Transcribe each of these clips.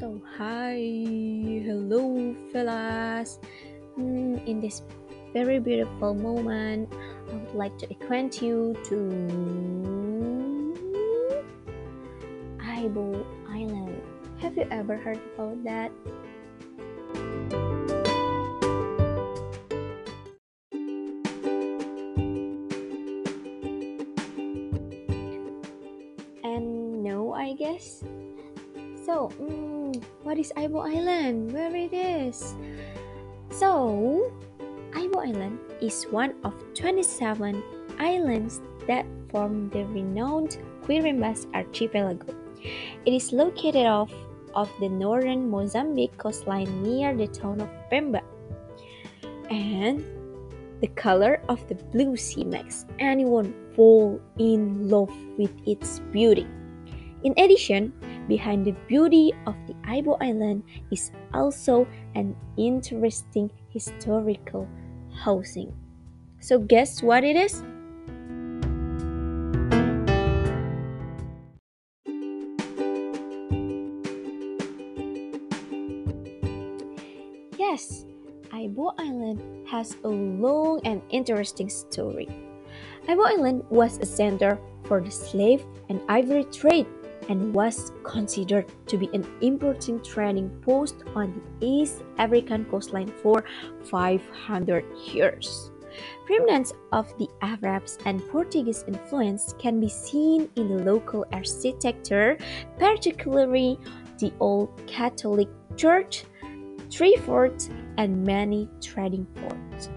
So, hi, hello, fellas. Hmm, in this very beautiful moment, I would like to acquaint you to Aibo Island. Have you ever heard about that? And no, I guess. So, mm, what is Aibo Island? Where it is? So, Aibo Island is one of 27 islands that form the renowned Quirimbas archipelago. It is located off of the northern Mozambique coastline near the town of Pemba. And the color of the blue sea makes anyone fall in love with its beauty. In addition, behind the beauty of the Aibo Island is also an interesting historical housing. So, guess what it is? Yes, Aibo Island has a long and interesting story. Aibo Island was a center for the slave and ivory trade and was considered to be an important trading post on the East African coastline for 500 years. Remnants of the Arabs and Portuguese influence can be seen in the local architecture, particularly the Old Catholic Church, three forts, and many trading ports.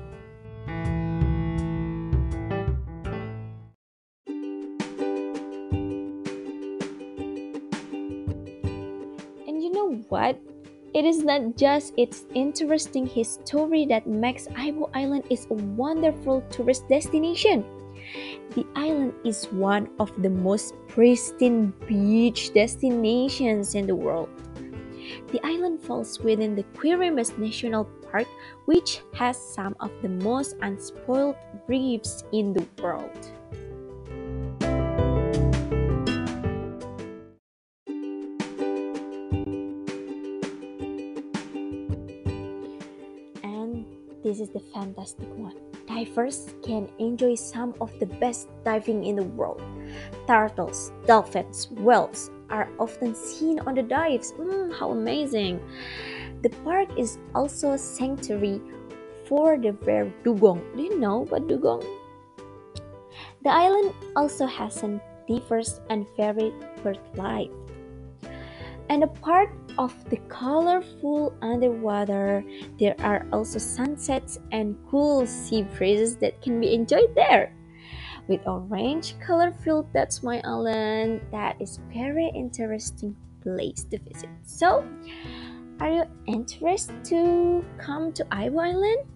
Know what? It is not just its interesting history that makes Aibo Island is a wonderful tourist destination. The island is one of the most pristine beach destinations in the world. The island falls within the Quirimbas National Park, which has some of the most unspoiled reefs in the world. This is the fantastic one. Divers can enjoy some of the best diving in the world. Turtles, dolphins, whales are often seen on the dives. Mm, how amazing! The park is also a sanctuary for the rare dugong. Do you know what dugong? The island also has a diverse and varied bird life. And a part of the colorful underwater, there are also sunsets and cool sea breezes that can be enjoyed there. With orange color filled that's my island. That is very interesting place to visit. So, are you interested to come to Aibo Island?